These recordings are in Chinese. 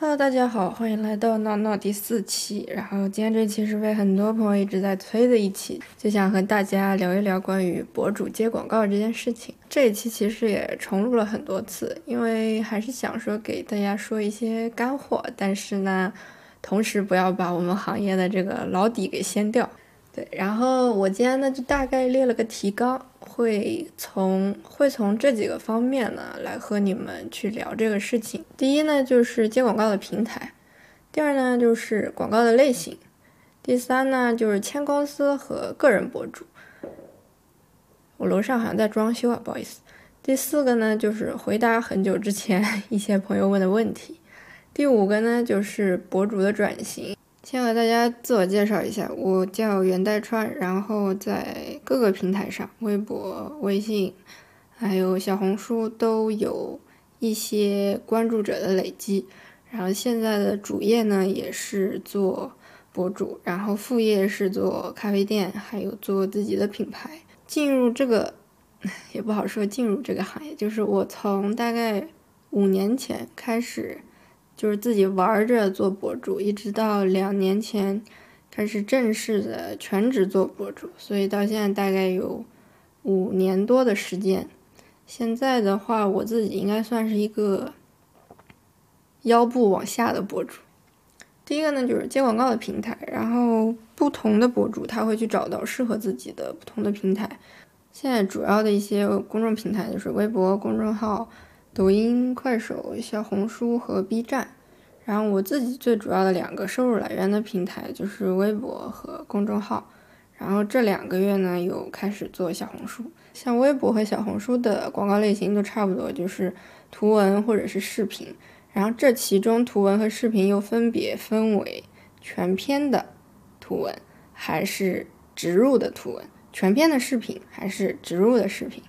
哈喽大家好，欢迎来到闹闹第四期。然后今天这期是被很多朋友一直在催的一期，就想和大家聊一聊关于博主接广告这件事情。这一期其实也重录了很多次，因为还是想说给大家说一些干货，但是呢，同时不要把我们行业的这个老底给掀掉。对，然后我今天呢就大概列了个提纲，会从会从这几个方面呢来和你们去聊这个事情。第一呢就是接广告的平台，第二呢就是广告的类型，第三呢就是签公司和个人博主。我楼上好像在装修啊，不好意思。第四个呢就是回答很久之前 一些朋友问的问题，第五个呢就是博主的转型。先和大家自我介绍一下，我叫袁代川，然后在各个平台上，微博、微信，还有小红书都有一些关注者的累积。然后现在的主业呢也是做博主，然后副业是做咖啡店，还有做自己的品牌。进入这个也不好说，进入这个行业，就是我从大概五年前开始。就是自己玩着做博主，一直到两年前开始正式的全职做博主，所以到现在大概有五年多的时间。现在的话，我自己应该算是一个腰部往下的博主。第一个呢，就是接广告的平台，然后不同的博主他会去找到适合自己的不同的平台。现在主要的一些公众平台就是微博公众号。抖音、快手、小红书和 B 站，然后我自己最主要的两个收入来源的平台就是微博和公众号，然后这两个月呢有开始做小红书，像微博和小红书的广告类型都差不多，就是图文或者是视频，然后这其中图文和视频又分别分为全篇的图文还是植入的图文，全篇的视频还是植入的视频。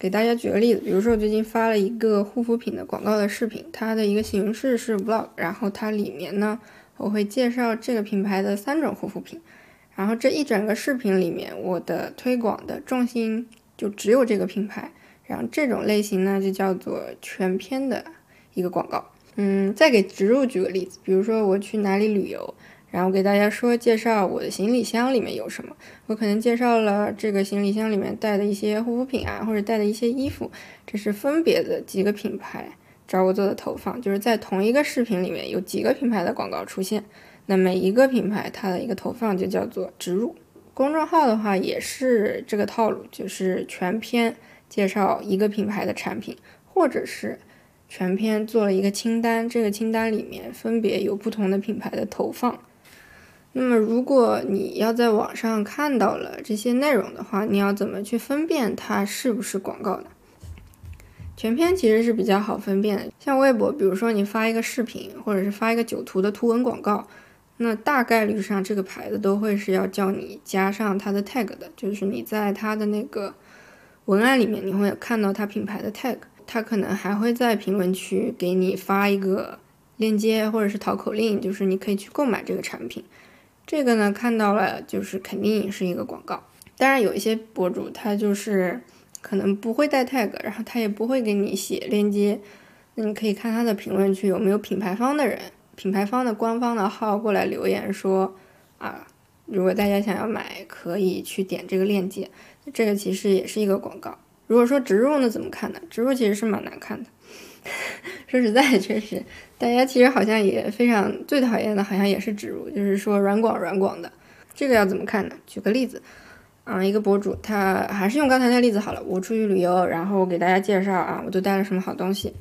给大家举个例子，比如说我最近发了一个护肤品的广告的视频，它的一个形式是 vlog，然后它里面呢，我会介绍这个品牌的三种护肤品，然后这一整个视频里面，我的推广的重心就只有这个品牌，然后这种类型呢就叫做全篇的一个广告。嗯，再给植入举个例子，比如说我去哪里旅游。然后给大家说介绍我的行李箱里面有什么，我可能介绍了这个行李箱里面带的一些护肤品啊，或者带的一些衣服，这是分别的几个品牌找我做的投放，就是在同一个视频里面有几个品牌的广告出现，那每一个品牌它的一个投放就叫做植入。公众号的话也是这个套路，就是全篇介绍一个品牌的产品，或者是全篇做了一个清单，这个清单里面分别有不同的品牌的投放。那么，如果你要在网上看到了这些内容的话，你要怎么去分辨它是不是广告呢？全篇其实是比较好分辨的。像微博，比如说你发一个视频，或者是发一个九图的图文广告，那大概率上这个牌子都会是要叫你加上它的 tag 的，就是你在它的那个文案里面你会看到它品牌的 tag，它可能还会在评论区给你发一个链接或者是淘口令，就是你可以去购买这个产品。这个呢，看到了就是肯定也是一个广告。当然有一些博主他就是可能不会带 tag，然后他也不会给你写链接。那你可以看他的评论区有没有品牌方的人，品牌方的官方的号过来留言说啊，如果大家想要买，可以去点这个链接。这个其实也是一个广告。如果说植入呢，怎么看呢？植入其实是蛮难看的。说实在，确实，大家其实好像也非常最讨厌的，好像也是植入，就是说软广软广的，这个要怎么看呢？举个例子，嗯，一个博主他还是用刚才那例子好了，我出去旅游，然后给大家介绍啊，我都带了什么好东西，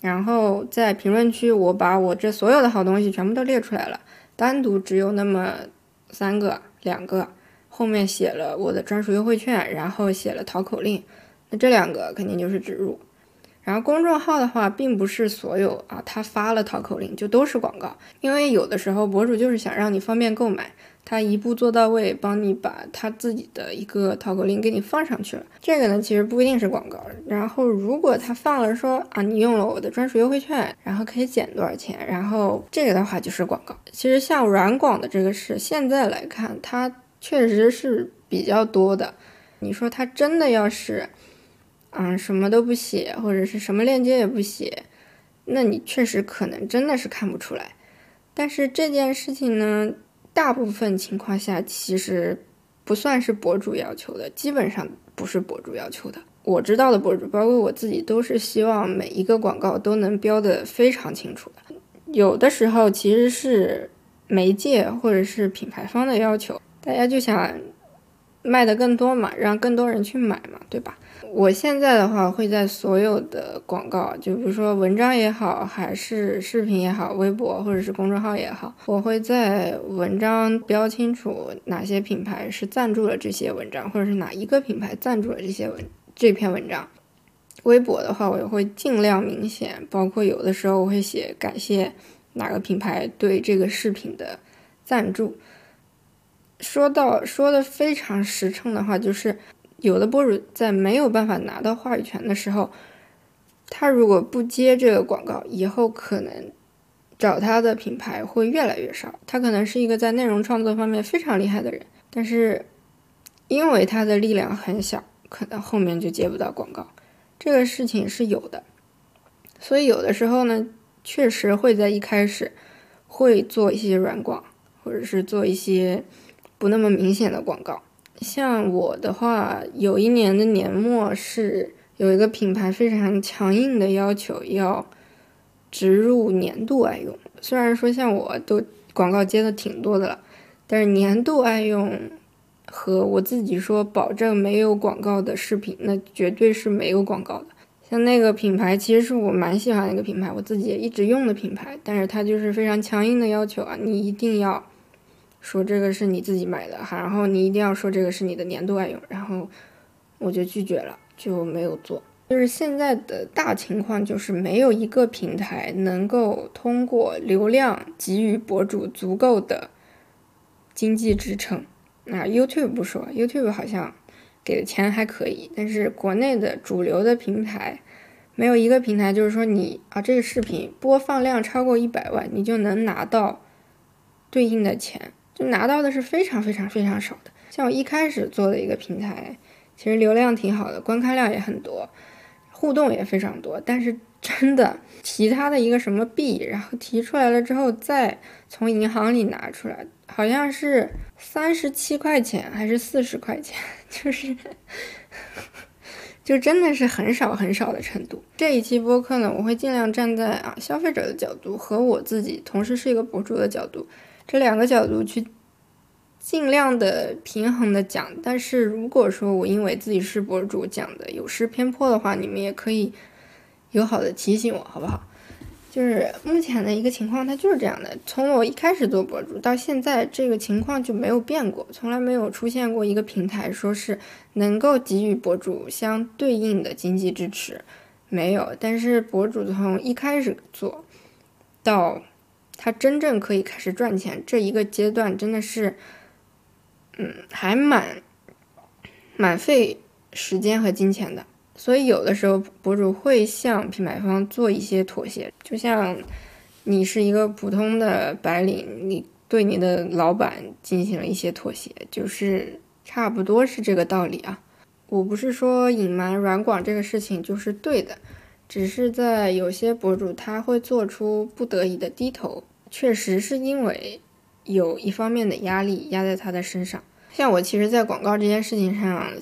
然后在评论区我把我这所有的好东西全部都列出来了，单独只有那么三个两个，后面写了我的专属优惠券，然后写了淘口令，那这两个肯定就是植入。然后公众号的话，并不是所有啊，他发了淘口令就都是广告，因为有的时候博主就是想让你方便购买，他一步做到位，帮你把他自己的一个淘口令给你放上去了。这个呢，其实不一定是广告。然后如果他放了说啊，你用了我的专属优惠券，然后可以减多少钱，然后这个的话就是广告。其实像软广的这个事，现在来看，它确实是比较多的。你说他真的要是。嗯，什么都不写，或者是什么链接也不写，那你确实可能真的是看不出来。但是这件事情呢，大部分情况下其实不算是博主要求的，基本上不是博主要求的。我知道的博主，包括我自己，都是希望每一个广告都能标的非常清楚的。有的时候其实是媒介或者是品牌方的要求，大家就想卖的更多嘛，让更多人去买嘛，对吧？我现在的话会在所有的广告，就比如说文章也好，还是视频也好，微博或者是公众号也好，我会在文章标清楚哪些品牌是赞助了这些文章，或者是哪一个品牌赞助了这些文。这篇文章，微博的话，我也会尽量明显，包括有的时候我会写感谢哪个品牌对这个视频的赞助。说到说的非常实诚的话，就是有的博主在没有办法拿到话语权的时候，他如果不接这个广告，以后可能找他的品牌会越来越少。他可能是一个在内容创作方面非常厉害的人，但是因为他的力量很小。可能后面就接不到广告，这个事情是有的，所以有的时候呢，确实会在一开始会做一些软广，或者是做一些不那么明显的广告。像我的话，有一年的年末是有一个品牌非常强硬的要求要植入年度爱用，虽然说像我都广告接的挺多的了，但是年度爱用。和我自己说保证没有广告的视频，那绝对是没有广告的。像那个品牌，其实是我蛮喜欢的一个品牌，我自己也一直用的品牌，但是它就是非常强硬的要求啊，你一定要说这个是你自己买的哈，然后你一定要说这个是你的年度爱用，然后我就拒绝了，就没有做。就是现在的大情况就是没有一个平台能够通过流量给予博主足够的经济支撑。那 YouTube 不说，YouTube 好像给的钱还可以，但是国内的主流的平台没有一个平台就是说你啊这个视频播放量超过一百万，你就能拿到对应的钱，就拿到的是非常非常非常少的。像我一开始做的一个平台，其实流量挺好的，观看量也很多，互动也非常多，但是真的其他的一个什么币，然后提出来了之后再从银行里拿出来。好像是三十七块钱还是四十块钱，就是，就真的是很少很少的程度。这一期播客呢，我会尽量站在啊消费者的角度和我自己同时是一个博主的角度，这两个角度去尽量的平衡的讲。但是如果说我因为自己是博主讲的有失偏颇的话，你们也可以友好的提醒我，好不好？就是目前的一个情况，它就是这样的。从我一开始做博主到现在，这个情况就没有变过，从来没有出现过一个平台说是能够给予博主相对应的经济支持，没有。但是博主从一开始做到他真正可以开始赚钱这一个阶段，真的是，嗯，还蛮蛮费时间和金钱的。所以有的时候博主会向品牌方做一些妥协，就像你是一个普通的白领，你对你的老板进行了一些妥协，就是差不多是这个道理啊。我不是说隐瞒软广这个事情就是对的，只是在有些博主他会做出不得已的低头，确实是因为有一方面的压力压在他的身上。像我其实，在广告这件事情上。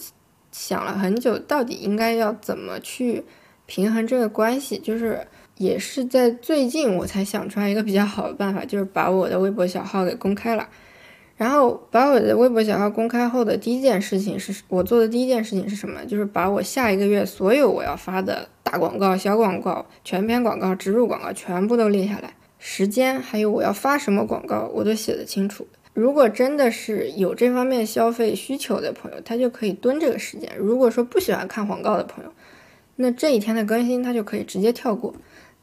想了很久，到底应该要怎么去平衡这个关系？就是也是在最近我才想出来一个比较好的办法，就是把我的微博小号给公开了。然后把我的微博小号公开后的第一件事情是我做的第一件事情是什么？就是把我下一个月所有我要发的大广告、小广告、全篇广告、植入广告全部都列下来，时间还有我要发什么广告我都写得清楚。如果真的是有这方面消费需求的朋友，他就可以蹲这个时间。如果说不喜欢看广告的朋友，那这一天的更新他就可以直接跳过。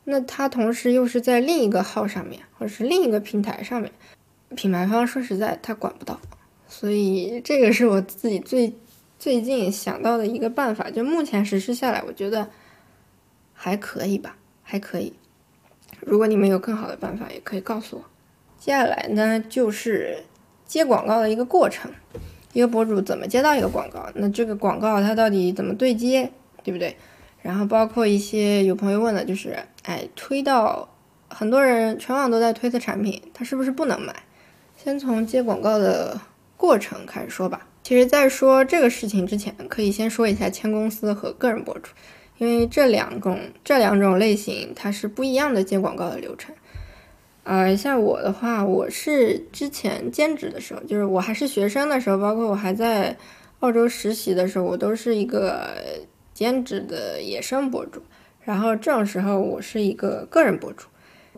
那他同时又是在另一个号上面，或者是另一个平台上面，品牌方说实在他管不到。所以这个是我自己最最近想到的一个办法，就目前实施下来，我觉得还可以吧，还可以。如果你们有更好的办法，也可以告诉我。接下来呢，就是接广告的一个过程。一个博主怎么接到一个广告？那这个广告它到底怎么对接，对不对？然后包括一些有朋友问的，就是，哎，推到很多人全网都在推的产品，它是不是不能买？先从接广告的过程开始说吧。其实，在说这个事情之前，可以先说一下签公司和个人博主，因为这两种这两种类型它是不一样的接广告的流程。呃，像我的话，我是之前兼职的时候，就是我还是学生的时候，包括我还在澳洲实习的时候，我都是一个兼职的野生博主。然后这种时候，我是一个个人博主。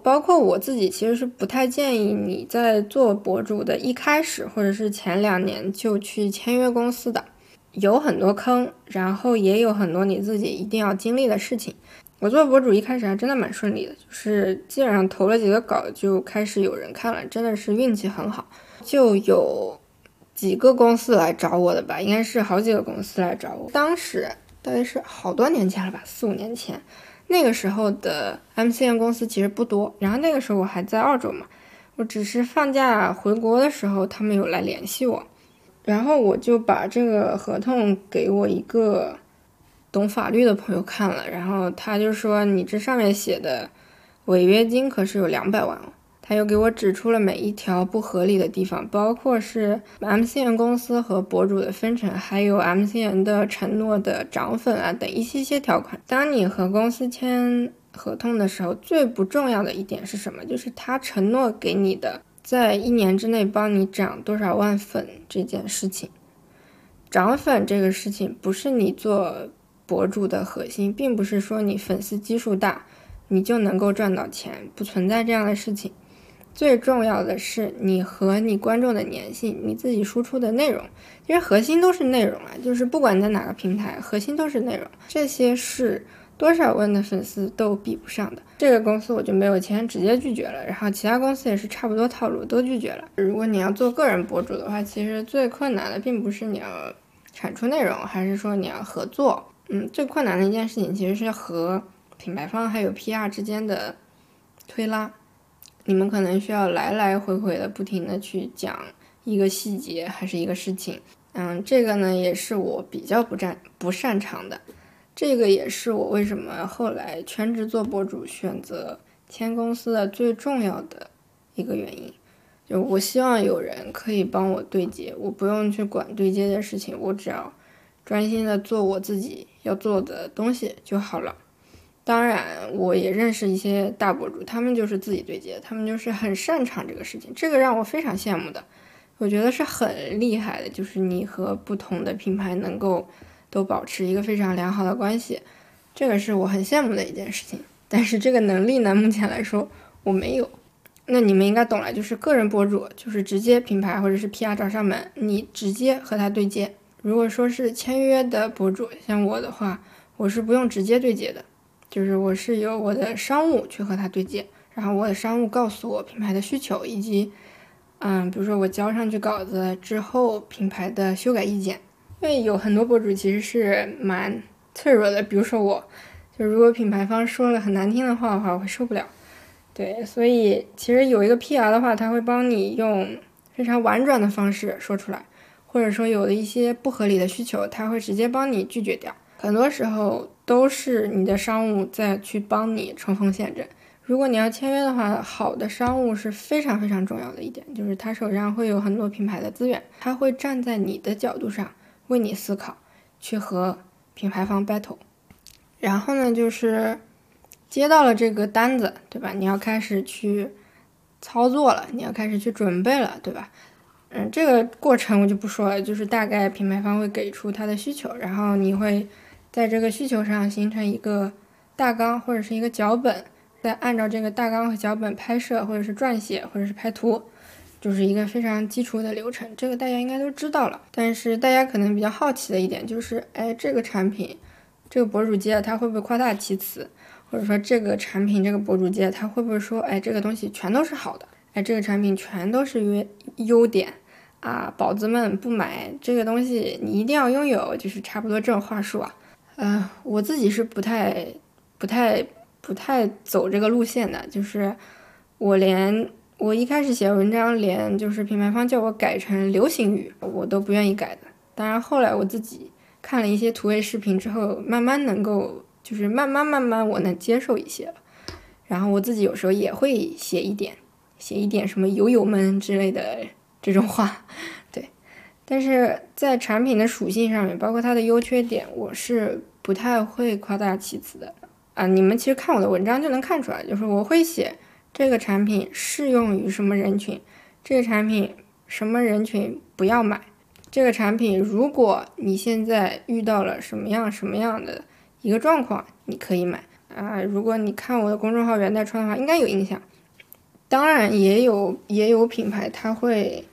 包括我自己，其实是不太建议你在做博主的一开始，或者是前两年就去签约公司的，有很多坑，然后也有很多你自己一定要经历的事情。我做博主一开始还真的蛮顺利的，就是基本上投了几个稿就开始有人看了，真的是运气很好，就有几个公司来找我的吧，应该是好几个公司来找我。当时大概是好多年前了吧，四五年前。那个时候的 MCN 公司其实不多，然后那个时候我还在澳洲嘛，我只是放假回国的时候，他们有来联系我，然后我就把这个合同给我一个懂法律的朋友看了，然后他就说你这上面写的违约金可是有两百万哦。他又给我指出了每一条不合理的地方，包括是 MCN 公司和博主的分成，还有 MCN 的承诺的涨粉啊等一些些条款。当你和公司签合同的时候，最不重要的一点是什么？就是他承诺给你的，在一年之内帮你涨多少万粉这件事情。涨粉这个事情不是你做博主的核心，并不是说你粉丝基数大，你就能够赚到钱，不存在这样的事情。最重要的是你和你观众的粘性，你自己输出的内容，其实核心都是内容啊，就是不管在哪个平台，核心都是内容，这些是多少万的粉丝都比不上的。这个公司我就没有签，直接拒绝了。然后其他公司也是差不多套路，都拒绝了。如果你要做个人博主的话，其实最困难的并不是你要产出内容，还是说你要合作。嗯，最困难的一件事情其实是和品牌方还有 PR 之间的推拉。你们可能需要来来回回的不停的去讲一个细节还是一个事情，嗯，这个呢也是我比较不擅不擅长的，这个也是我为什么后来全职做博主选择签公司的最重要的一个原因，就我希望有人可以帮我对接，我不用去管对接的事情，我只要专心的做我自己要做的东西就好了。当然，我也认识一些大博主，他们就是自己对接，他们就是很擅长这个事情，这个让我非常羡慕的。我觉得是很厉害的，就是你和不同的品牌能够都保持一个非常良好的关系，这个是我很羡慕的一件事情。但是这个能力呢，目前来说我没有。那你们应该懂了，就是个人博主，就是直接品牌或者是 PR 找上门，你直接和他对接。如果说是签约的博主，像我的话，我是不用直接对接的。就是我是由我的商务去和他对接，然后我的商务告诉我品牌的需求，以及，嗯，比如说我交上去稿子之后品牌的修改意见。因为有很多博主其实是蛮脆弱的，比如说我，就如果品牌方说了很难听的话的话，我会受不了。对，所以其实有一个 PR 的话，他会帮你用非常婉转的方式说出来，或者说有的一些不合理的需求，他会直接帮你拒绝掉。很多时候都是你的商务在去帮你冲锋陷阵。如果你要签约的话，好的商务是非常非常重要的一点，就是他手上会有很多品牌的资源，他会站在你的角度上为你思考，去和品牌方 battle。然后呢，就是接到了这个单子，对吧？你要开始去操作了，你要开始去准备了，对吧？嗯，这个过程我就不说了，就是大概品牌方会给出他的需求，然后你会。在这个需求上形成一个大纲或者是一个脚本，再按照这个大纲和脚本拍摄或者是撰写或者是拍图，就是一个非常基础的流程。这个大家应该都知道了。但是大家可能比较好奇的一点就是，哎，这个产品，这个博主接他会不会夸大其词？或者说这个产品这个博主接他会不会说，哎，这个东西全都是好的？哎，这个产品全都是优优点啊，宝子们不买这个东西，你一定要拥有，就是差不多这种话术啊。呃，我自己是不太、不太、不太走这个路线的，就是我连我一开始写文章，连就是品牌方叫我改成流行语，我都不愿意改的。当然后来我自己看了一些图为视频之后，慢慢能够，就是慢慢慢慢我能接受一些了。然后我自己有时候也会写一点，写一点什么友友们之类的这种话，对。但是在产品的属性上面，包括它的优缺点，我是不太会夸大其词的啊。你们其实看我的文章就能看出来，就是我会写这个产品适用于什么人群，这个产品什么人群不要买，这个产品如果你现在遇到了什么样什么样的一个状况，你可以买。啊，如果你看我的公众号元代川的话，应该有印象。当然也有也有品牌，他会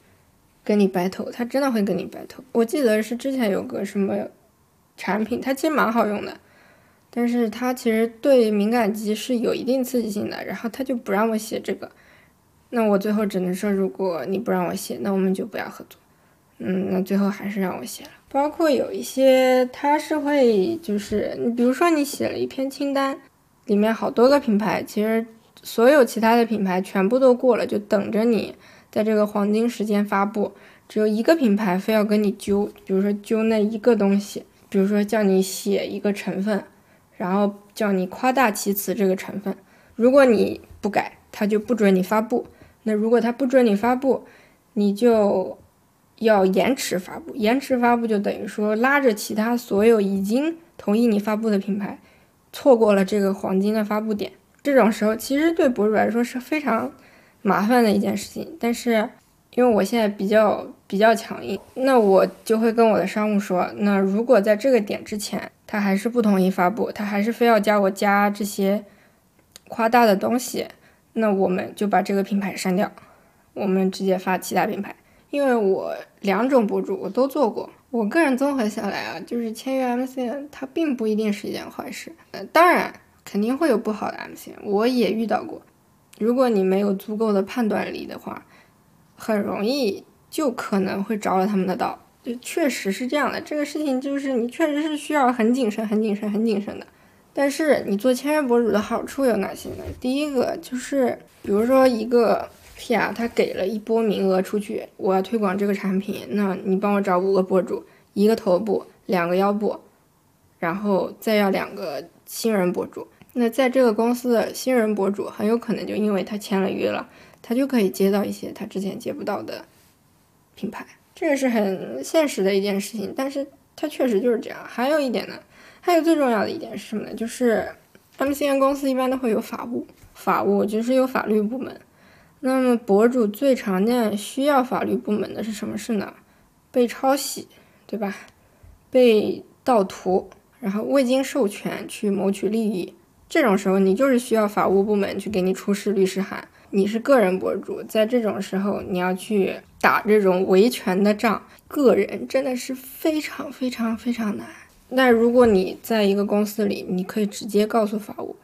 跟你 battle，他真的会跟你 battle。我记得是之前有个什么产品，它其实蛮好用的，但是它其实对敏感肌是有一定刺激性的，然后他就不让我写这个。那我最后只能说，如果你不让我写，那我们就不要合作。嗯，那最后还是让我写了。包括有一些，他是会就是你比如说你写了一篇清单。里面好多个品牌，其实所有其他的品牌全部都过了，就等着你在这个黄金时间发布。只有一个品牌非要跟你揪，比如说揪那一个东西，比如说叫你写一个成分，然后叫你夸大其词这个成分。如果你不改，他就不准你发布。那如果他不准你发布，你就要延迟发布。延迟发布就等于说拉着其他所有已经同意你发布的品牌。错过了这个黄金的发布点，这种时候其实对博主来说是非常麻烦的一件事情。但是因为我现在比较比较强硬，那我就会跟我的商务说，那如果在这个点之前他还是不同意发布，他还是非要加我加这些夸大的东西，那我们就把这个品牌删掉，我们直接发其他品牌。因为我两种博主我都做过。我个人综合下来啊，就是签约 MCN 它并不一定是一件坏事。呃，当然肯定会有不好的 MCN，我也遇到过。如果你没有足够的判断力的话，很容易就可能会着了他们的道。确实是这样的，这个事情就是你确实是需要很谨慎、很谨慎、很谨慎的。但是你做签约博主的好处有哪些呢？第一个就是，比如说一个。P.R. 他给了一波名额出去，我要推广这个产品，那你帮我找五个博主，一个头部，两个腰部，然后再要两个新人博主。那在这个公司的新人博主很有可能就因为他签了约了，他就可以接到一些他之前接不到的品牌，这个是很现实的一件事情。但是它确实就是这样。还有一点呢，还有最重要的一点是什么呢？就是 M.C.N 公司一般都会有法务，法务就是有法律部门。那么，博主最常见需要法律部门的是什么事呢？被抄袭，对吧？被盗图，然后未经授权去谋取利益，这种时候你就是需要法务部门去给你出示律师函。你是个人博主，在这种时候你要去打这种维权的仗，个人真的是非常非常非常难。那如果你在一个公司里，你可以直接告诉法务。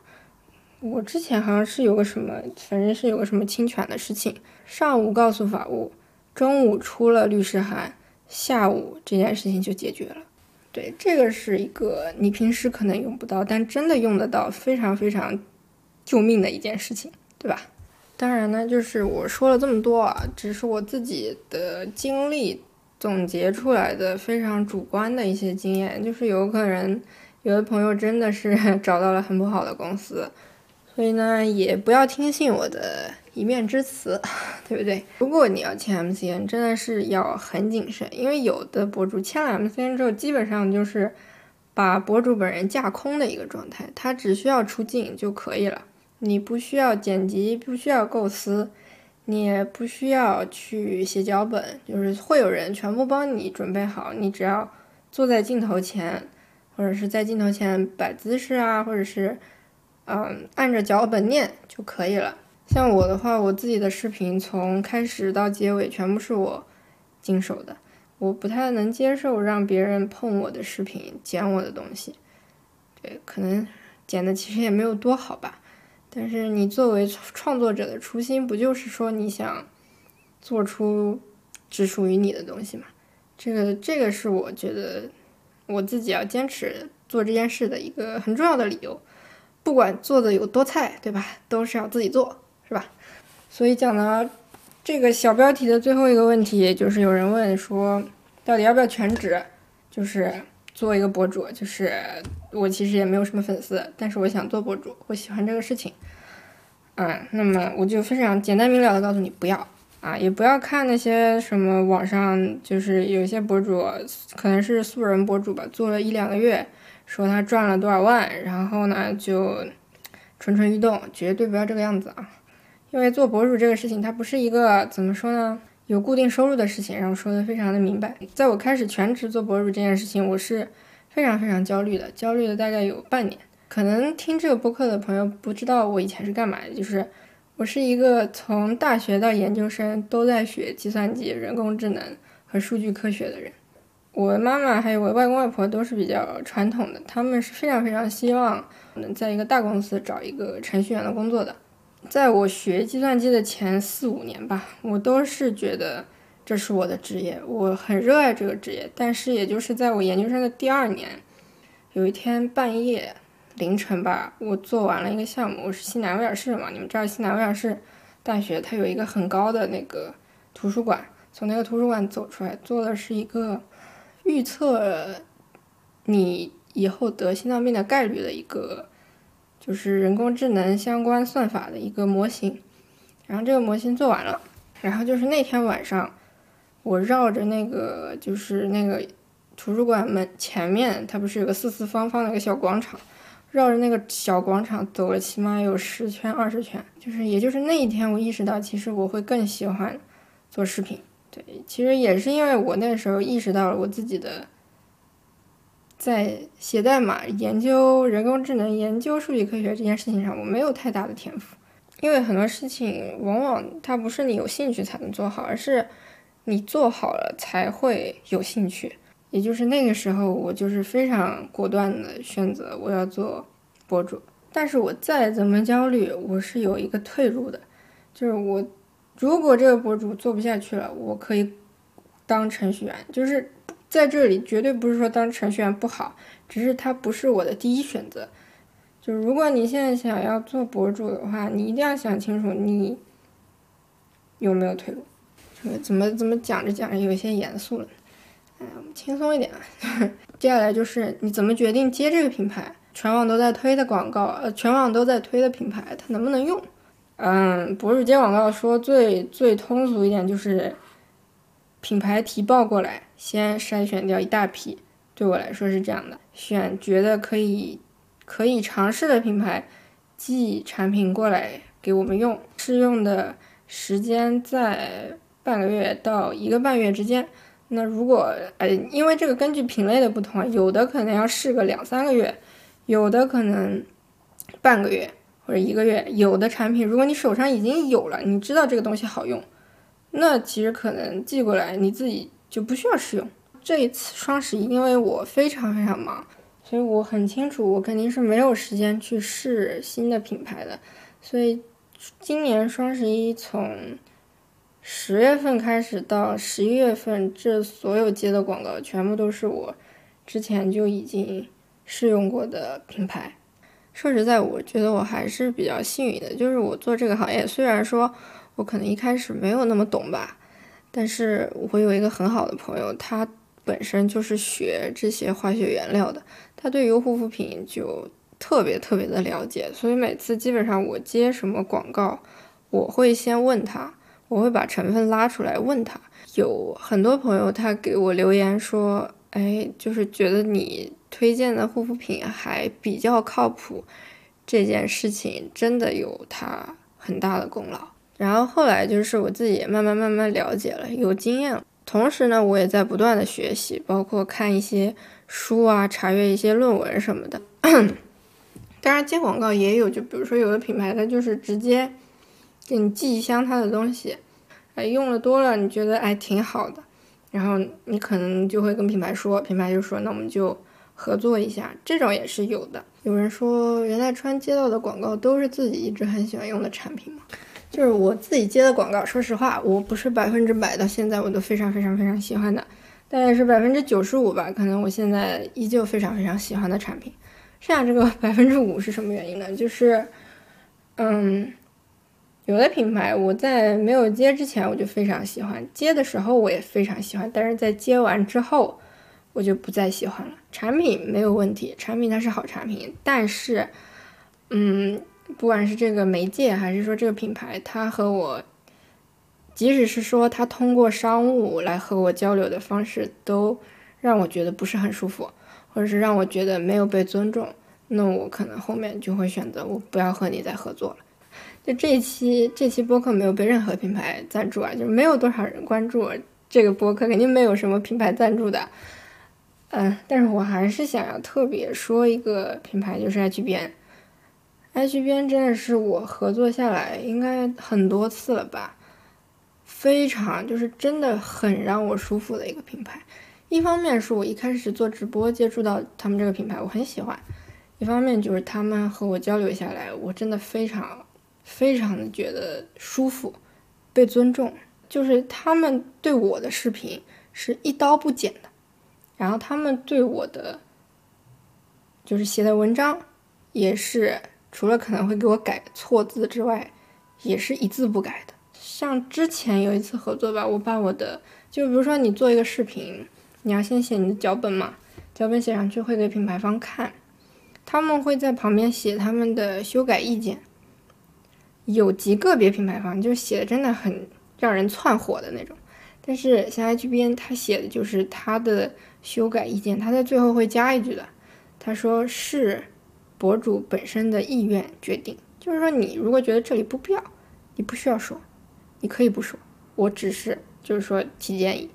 我之前好像是有个什么，反正是有个什么侵权的事情，上午告诉法务，中午出了律师函，下午这件事情就解决了。对，这个是一个你平时可能用不到，但真的用得到，非常非常救命的一件事情，对吧？当然呢，就是我说了这么多啊，只是我自己的经历总结出来的非常主观的一些经验，就是有可能有的朋友真的是 找到了很不好的公司。所以呢，也不要听信我的一面之词，对不对？如果你要签 MCN，真的是要很谨慎，因为有的博主签了 MCN 之后，基本上就是把博主本人架空的一个状态，他只需要出镜就可以了，你不需要剪辑，不需要构思，你也不需要去写脚本，就是会有人全部帮你准备好，你只要坐在镜头前，或者是在镜头前摆姿势啊，或者是。嗯，按着脚本念就可以了。像我的话，我自己的视频从开始到结尾全部是我经手的。我不太能接受让别人碰我的视频、剪我的东西。对，可能剪的其实也没有多好吧。但是你作为创作者的初心，不就是说你想做出只属于你的东西吗？这个，这个是我觉得我自己要坚持做这件事的一个很重要的理由。不管做的有多菜，对吧？都是要自己做，是吧？所以讲呢，这个小标题的最后一个问题，就是有人问说，到底要不要全职？就是做一个博主，就是我其实也没有什么粉丝，但是我想做博主，我喜欢这个事情。嗯，那么我就非常简单明了的告诉你，不要啊，也不要看那些什么网上就是有些博主，可能是素人博主吧，做了一两个月，说他赚了多少万，然后呢就蠢蠢欲动，绝对不要这个样子啊！因为做博主这个事情，它不是一个怎么说呢，有固定收入的事情，然后说的非常的明白。在我开始全职做博主这件事情，我是非常非常焦虑的，焦虑了大概有半年。可能听这个播客的朋友不知道我以前是干嘛的，就是我是一个从大学到研究生都在学计算机、人工智能和数据科学的人。我妈妈还有我外公外婆都是比较传统的，他们是非常非常希望能在一个大公司找一个程序员的工作的。在我学计算机的前四五年吧，我都是觉得这是我的职业，我很热爱这个职业。但是也就是在我研究生的第二年，有一天半夜。凌晨吧，我做完了一个项目。我是西南威尔士嘛，你们知道西南威尔士大学它有一个很高的那个图书馆，从那个图书馆走出来，做的是一个预测你以后得心脏病的概率的一个，就是人工智能相关算法的一个模型。然后这个模型做完了，然后就是那天晚上，我绕着那个就是那个图书馆门前面，它不是有个四四方方的一个小广场。绕着那个小广场走了起码有十圈二十圈，就是也就是那一天，我意识到其实我会更喜欢做视频。对，其实也是因为我那时候意识到了我自己的在写代码、研究人工智能、研究数据科学这件事情上，我没有太大的天赋。因为很多事情往往它不是你有兴趣才能做好，而是你做好了才会有兴趣。也就是那个时候，我就是非常果断的选择我要做博主。但是我再怎么焦虑，我是有一个退路的，就是我如果这个博主做不下去了，我可以当程序员。就是在这里绝对不是说当程序员不好，只是它不是我的第一选择。就是如果你现在想要做博主的话，你一定要想清楚你有没有退路。怎么怎么讲着讲着有些严肃了。哎，我们轻松一点，接下来就是你怎么决定接这个品牌？全网都在推的广告，呃，全网都在推的品牌，它能不能用？嗯，博主接广告说最最通俗一点就是品牌提报过来，先筛选掉一大批，对我来说是这样的，选觉得可以可以尝试的品牌寄产品过来给我们用，试用的时间在半个月到一个半月之间。那如果呃，因为这个根据品类的不同啊，有的可能要试个两三个月，有的可能半个月或者一个月。有的产品，如果你手上已经有了，你知道这个东西好用，那其实可能寄过来你自己就不需要试用。这一次双十一，因为我非常非常忙，所以我很清楚我肯定是没有时间去试新的品牌的，所以今年双十一从。十月份开始到十一月份，这所有接的广告全部都是我之前就已经试用过的品牌。说实在，我觉得我还是比较幸运的，就是我做这个行业，虽然说我可能一开始没有那么懂吧，但是我有一个很好的朋友，他本身就是学这些化学原料的，他对于护肤品就特别特别的了解，所以每次基本上我接什么广告，我会先问他。我会把成分拉出来问他，有很多朋友他给我留言说，哎，就是觉得你推荐的护肤品还比较靠谱，这件事情真的有他很大的功劳。然后后来就是我自己也慢慢慢慢了解了，有经验了。同时呢，我也在不断的学习，包括看一些书啊，查阅一些论文什么的。当然接广告也有，就比如说有的品牌它就是直接。给你寄一箱他的东西，哎，用了多了，你觉得哎挺好的，然后你可能就会跟品牌说，品牌就说那我们就合作一下，这种也是有的。有人说袁代川接到的广告都是自己一直很喜欢用的产品吗？就是我自己接的广告，说实话，我不是百分之百到现在我都非常非常非常喜欢的，大概是百分之九十五吧，可能我现在依旧非常非常喜欢的产品，剩下这个 百分之五是什么原因呢？就是，嗯。有的品牌我在没有接之前我就非常喜欢，接的时候我也非常喜欢，但是在接完之后我就不再喜欢了。产品没有问题，产品它是好产品，但是，嗯，不管是这个媒介还是说这个品牌，它和我，即使是说它通过商务来和我交流的方式，都让我觉得不是很舒服，或者是让我觉得没有被尊重，那我可能后面就会选择我不要和你再合作了。就这一期这期播客没有被任何品牌赞助啊，就没有多少人关注这个播客，肯定没有什么品牌赞助的。嗯，但是我还是想要特别说一个品牌，就是 H 边。H 边真的是我合作下来应该很多次了吧，非常就是真的很让我舒服的一个品牌。一方面是我一开始做直播接触到他们这个品牌，我很喜欢；一方面就是他们和我交流下来，我真的非常。非常的觉得舒服，被尊重，就是他们对我的视频是一刀不剪的，然后他们对我的就是写的文章也是除了可能会给我改错字之外，也是一字不改的。像之前有一次合作吧，我把我的就比如说你做一个视频，你要先写你的脚本嘛，脚本写上去会给品牌方看，他们会在旁边写他们的修改意见。有极个别品牌方就写的真的很让人窜火的那种，但是像 HBN 他写的就是他的修改意见，他在最后会加一句的，他说是博主本身的意愿决定，就是说你如果觉得这里不必要，你不需要说，你可以不说，我只是就是说提建议，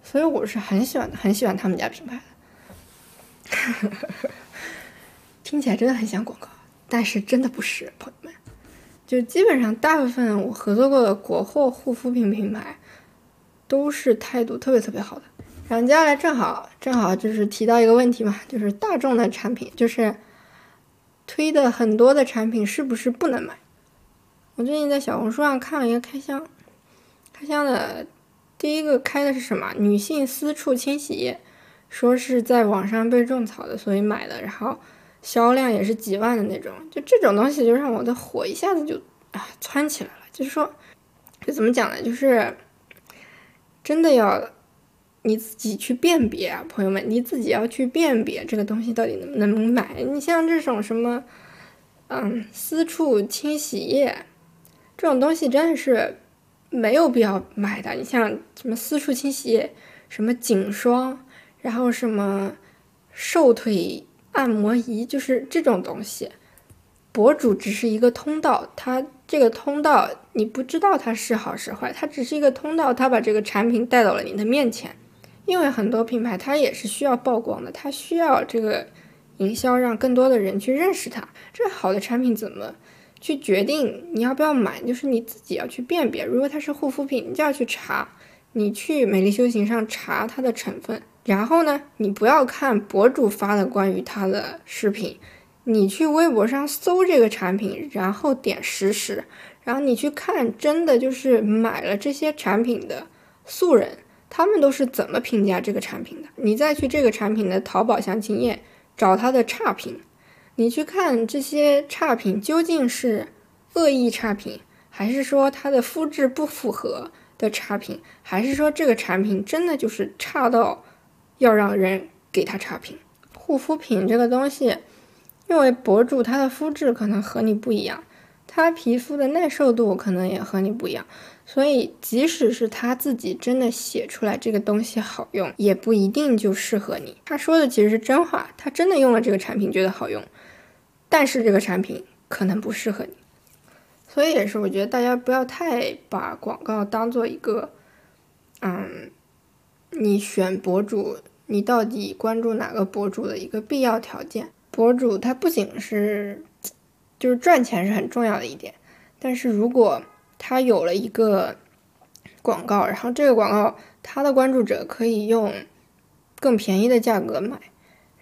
所以我是很喜欢很喜欢他们家品牌的，听起来真的很像广告，但是真的不是，朋友们。就基本上大部分我合作过的国货护肤品品牌，都是态度特别特别好的。然后接下来正好正好就是提到一个问题嘛，就是大众的产品，就是推的很多的产品是不是不能买？我最近在小红书上看了一个开箱，开箱的第一个开的是什么？女性私处清洗液，说是在网上被种草的，所以买的，然后。销量也是几万的那种，就这种东西就让我的火一下子就啊窜起来了。就是说，这怎么讲呢？就是真的要你自己去辨别啊，朋友们，你自己要去辨别这个东西到底能不能买。你像这种什么，嗯，私处清洗液这种东西真的是没有必要买的。你像什么私处清洗液，什么颈霜，然后什么瘦腿。按摩仪就是这种东西，博主只是一个通道，它这个通道你不知道它是好是坏，它只是一个通道，它把这个产品带到了你的面前。因为很多品牌它也是需要曝光的，它需要这个营销让更多的人去认识它。这好的产品怎么去决定你要不要买？就是你自己要去辨别。如果它是护肤品，你就要去查，你去美丽修行上查它的成分。然后呢，你不要看博主发的关于它的视频，你去微博上搜这个产品，然后点实时，然后你去看真的就是买了这些产品的素人，他们都是怎么评价这个产品的。你再去这个产品的淘宝详情页找它的差评，你去看这些差评究竟是恶意差评，还是说它的肤质不符合的差评，还是说这个产品真的就是差到。要让人给他差评，护肤品这个东西，因为博主他的肤质可能和你不一样，他皮肤的耐受度可能也和你不一样，所以即使是他自己真的写出来这个东西好用，也不一定就适合你。他说的其实是真话，他真的用了这个产品觉得好用，但是这个产品可能不适合你。所以也是我觉得大家不要太把广告当做一个，嗯。你选博主，你到底关注哪个博主的一个必要条件？博主他不仅是，就是赚钱是很重要的一点，但是如果他有了一个广告，然后这个广告他的关注者可以用更便宜的价格买，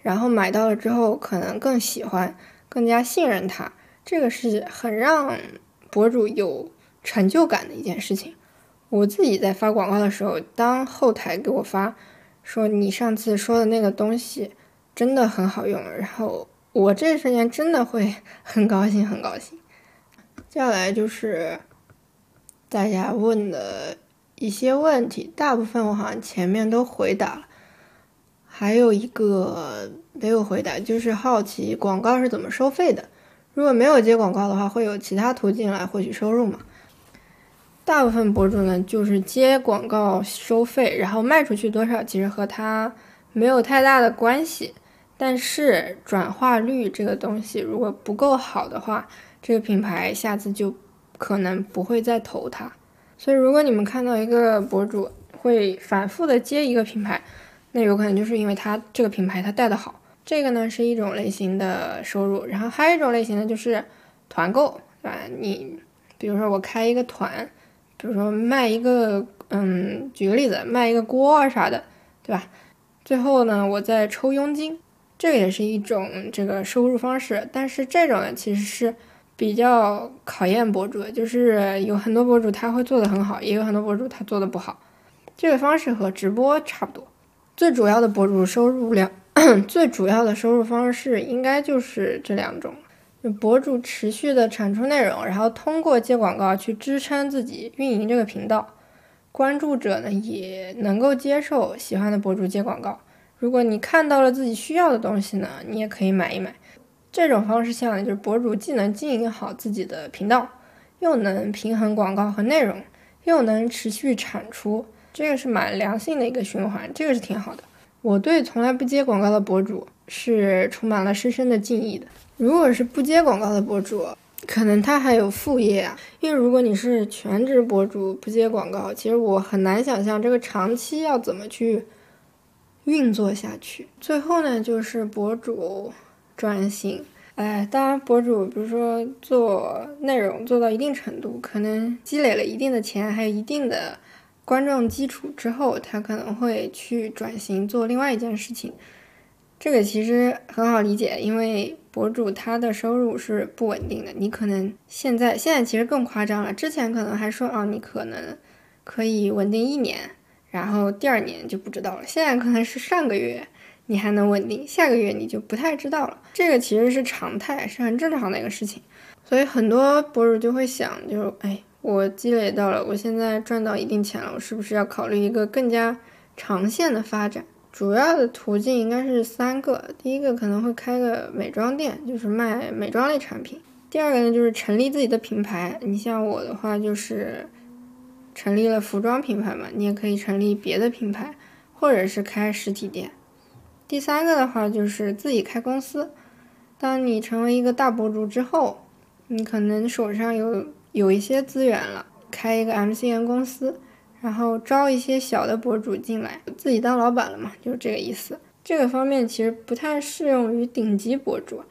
然后买到了之后可能更喜欢、更加信任他，这个是很让博主有成就感的一件事情。我自己在发广告的时候，当后台给我发说你上次说的那个东西真的很好用，然后我这瞬间真的会很高兴，很高兴。接下来就是大家问的一些问题，大部分我好像前面都回答了，还有一个没有回答，就是好奇广告是怎么收费的。如果没有接广告的话，会有其他途径来获取收入嘛？大部分博主呢，就是接广告收费，然后卖出去多少，其实和他没有太大的关系。但是转化率这个东西如果不够好的话，这个品牌下次就可能不会再投它。所以如果你们看到一个博主会反复的接一个品牌，那有可能就是因为他这个品牌他带的好。这个呢是一种类型的收入，然后还有一种类型的就是团购，对吧？你比如说我开一个团，比如说卖一个，嗯，举个例子，卖一个锅啊啥的，对吧？最后呢，我再抽佣金。这个也是一种这个收入方式，但是这种呢其实是比较考验博主的，就是有很多博主他会做的很好，也有很多博主他做的不好。这个方式和直播差不多。最主要的博主收入量，最主要的收入方式应该就是这两种：博主持续的产出内容，然后通过接广告去支撑自己运营这个频道。关注者呢也能够接受喜欢的博主接广告。如果你看到了自己需要的东西呢，你也可以买一买。这种方式下呢，就是博主既能经营好自己的频道，又能平衡广告和内容，又能持续产出，这个是蛮良性的一个循环，这个是挺好的。我对从来不接广告的博主是充满了深深的敬意的。如果是不接广告的博主，可能他还有副业啊，因为如果你是全职博主不接广告，其实我很难想象这个长期要怎么去。运作下去，最后呢就是博主转型。哎，当然，博主比如说做内容做到一定程度，可能积累了一定的钱，还有一定的观众基础之后，他可能会去转型做另外一件事情。这个其实很好理解，因为博主他的收入是不稳定的。你可能现在现在其实更夸张了，之前可能还说啊，你可能可以稳定一年。然后第二年就不知道了，现在可能是上个月你还能稳定，下个月你就不太知道了。这个其实是常态，是很正常的一个事情。所以很多博主就会想，就是哎，我积累到了，我现在赚到一定钱了，我是不是要考虑一个更加长线的发展？主要的途径应该是三个，第一个可能会开个美妆店，就是卖美妆类产品；第二个呢就是成立自己的品牌，你像我的话就是。成立了服装品牌嘛，你也可以成立别的品牌，或者是开实体店。第三个的话就是自己开公司。当你成为一个大博主之后，你可能手上有有一些资源了，开一个 MCN 公司，然后招一些小的博主进来，自己当老板了嘛，就是这个意思。这个方面其实不太适用于顶级博主。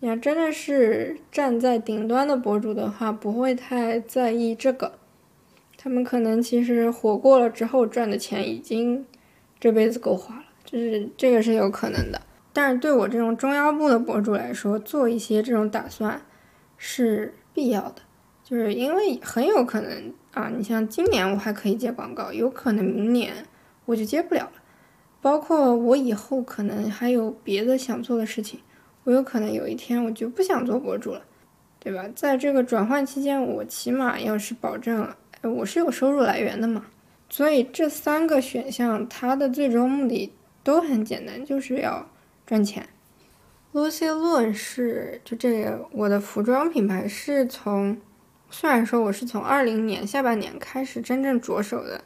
你要真的是站在顶端的博主的话，不会太在意这个。他们可能其实火过了之后赚的钱已经这辈子够花了，就是这个是有可能的。但是对我这种中腰部的博主来说，做一些这种打算是必要的，就是因为很有可能啊，你像今年我还可以接广告，有可能明年我就接不了了。包括我以后可能还有别的想做的事情，我有可能有一天我就不想做博主了，对吧？在这个转换期间，我起码要是保证。我是有收入来源的嘛，所以这三个选项它的最终目的都很简单，就是要赚钱。Lucy Lun 是就这个我的服装品牌是从，虽然说我是从二零年下半年开始真正着手的，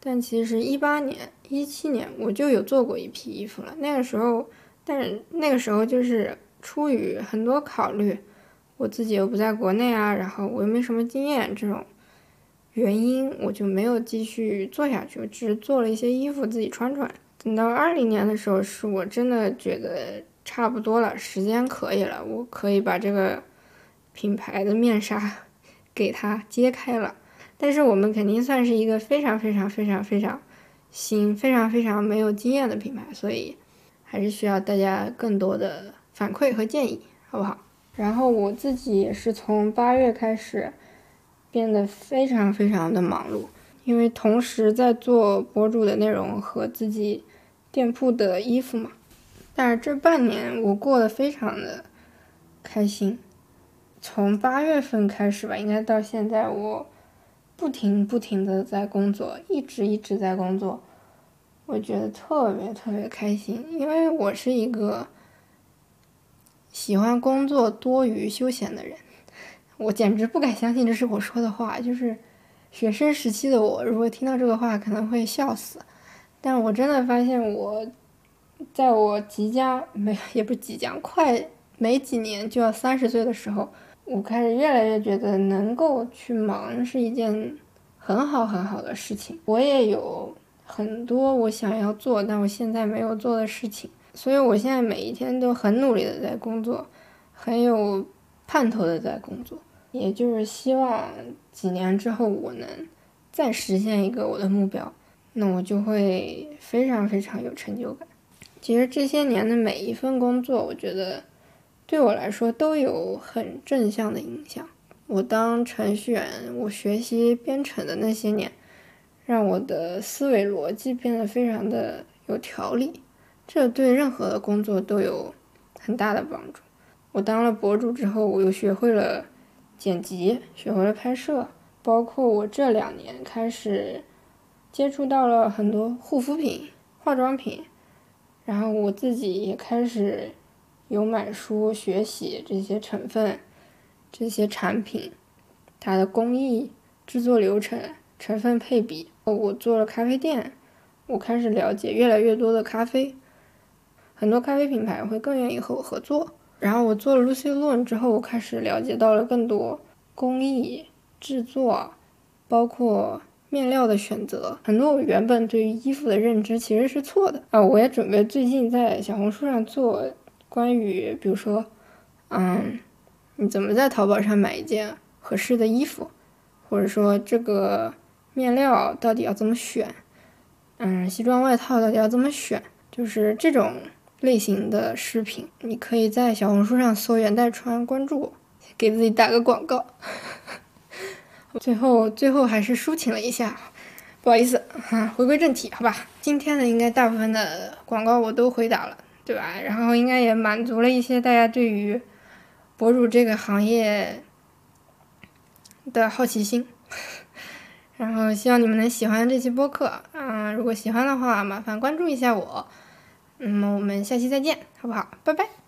但其实一八年、一七年我就有做过一批衣服了。那个时候，但是那个时候就是出于很多考虑，我自己又不在国内啊，然后我又没什么经验这种。原因我就没有继续做下去，我只是做了一些衣服自己穿穿。等到二零年的时候，是我真的觉得差不多了，时间可以了，我可以把这个品牌的面纱 给它揭开了。但是我们肯定算是一个非常非常非常非常新、非常非常没有经验的品牌，所以还是需要大家更多的反馈和建议，好不好？然后我自己也是从八月开始。变得非常非常的忙碌，因为同时在做博主的内容和自己店铺的衣服嘛。但是这半年我过得非常的开心，从八月份开始吧，应该到现在我不停不停的在工作，一直一直在工作，我觉得特别特别开心，因为我是一个喜欢工作多于休闲的人。我简直不敢相信这是我说的话，就是学生时期的我，如果听到这个话可能会笑死。但我真的发现，我在我即将没也不是即将快没几年就要三十岁的时候，我开始越来越觉得能够去忙是一件很好很好的事情。我也有很多我想要做但我现在没有做的事情，所以我现在每一天都很努力的在工作，很有。盼头的在工作，也就是希望几年之后我能再实现一个我的目标，那我就会非常非常有成就感。其实这些年的每一份工作，我觉得对我来说都有很正向的影响。我当程序员，我学习编程的那些年，让我的思维逻辑变得非常的有条理，这对任何的工作都有很大的帮助。我当了博主之后，我又学会了剪辑，学会了拍摄，包括我这两年开始接触到了很多护肤品、化妆品，然后我自己也开始有买书学习这些成分、这些产品，它的工艺、制作流程、成分配比。我做了咖啡店，我开始了解越来越多的咖啡，很多咖啡品牌会更愿意和我合作。然后我做了 Lucy Lone 之后，我开始了解到了更多工艺制作，包括面料的选择。很多我原本对于衣服的认知其实是错的啊！我也准备最近在小红书上做关于，比如说，嗯，你怎么在淘宝上买一件合适的衣服，或者说这个面料到底要怎么选，嗯，西装外套到底要怎么选，就是这种。类型的视频，你可以在小红书上搜“袁代川”，关注我，给自己打个广告。最后，最后还是抒情了一下，不好意思哈。回归正题，好吧。今天的应该大部分的广告我都回答了，对吧？然后应该也满足了一些大家对于博主这个行业的好奇心。然后希望你们能喜欢这期播客，嗯，如果喜欢的话，麻烦关注一下我。那么我们下期再见，好不好？拜拜。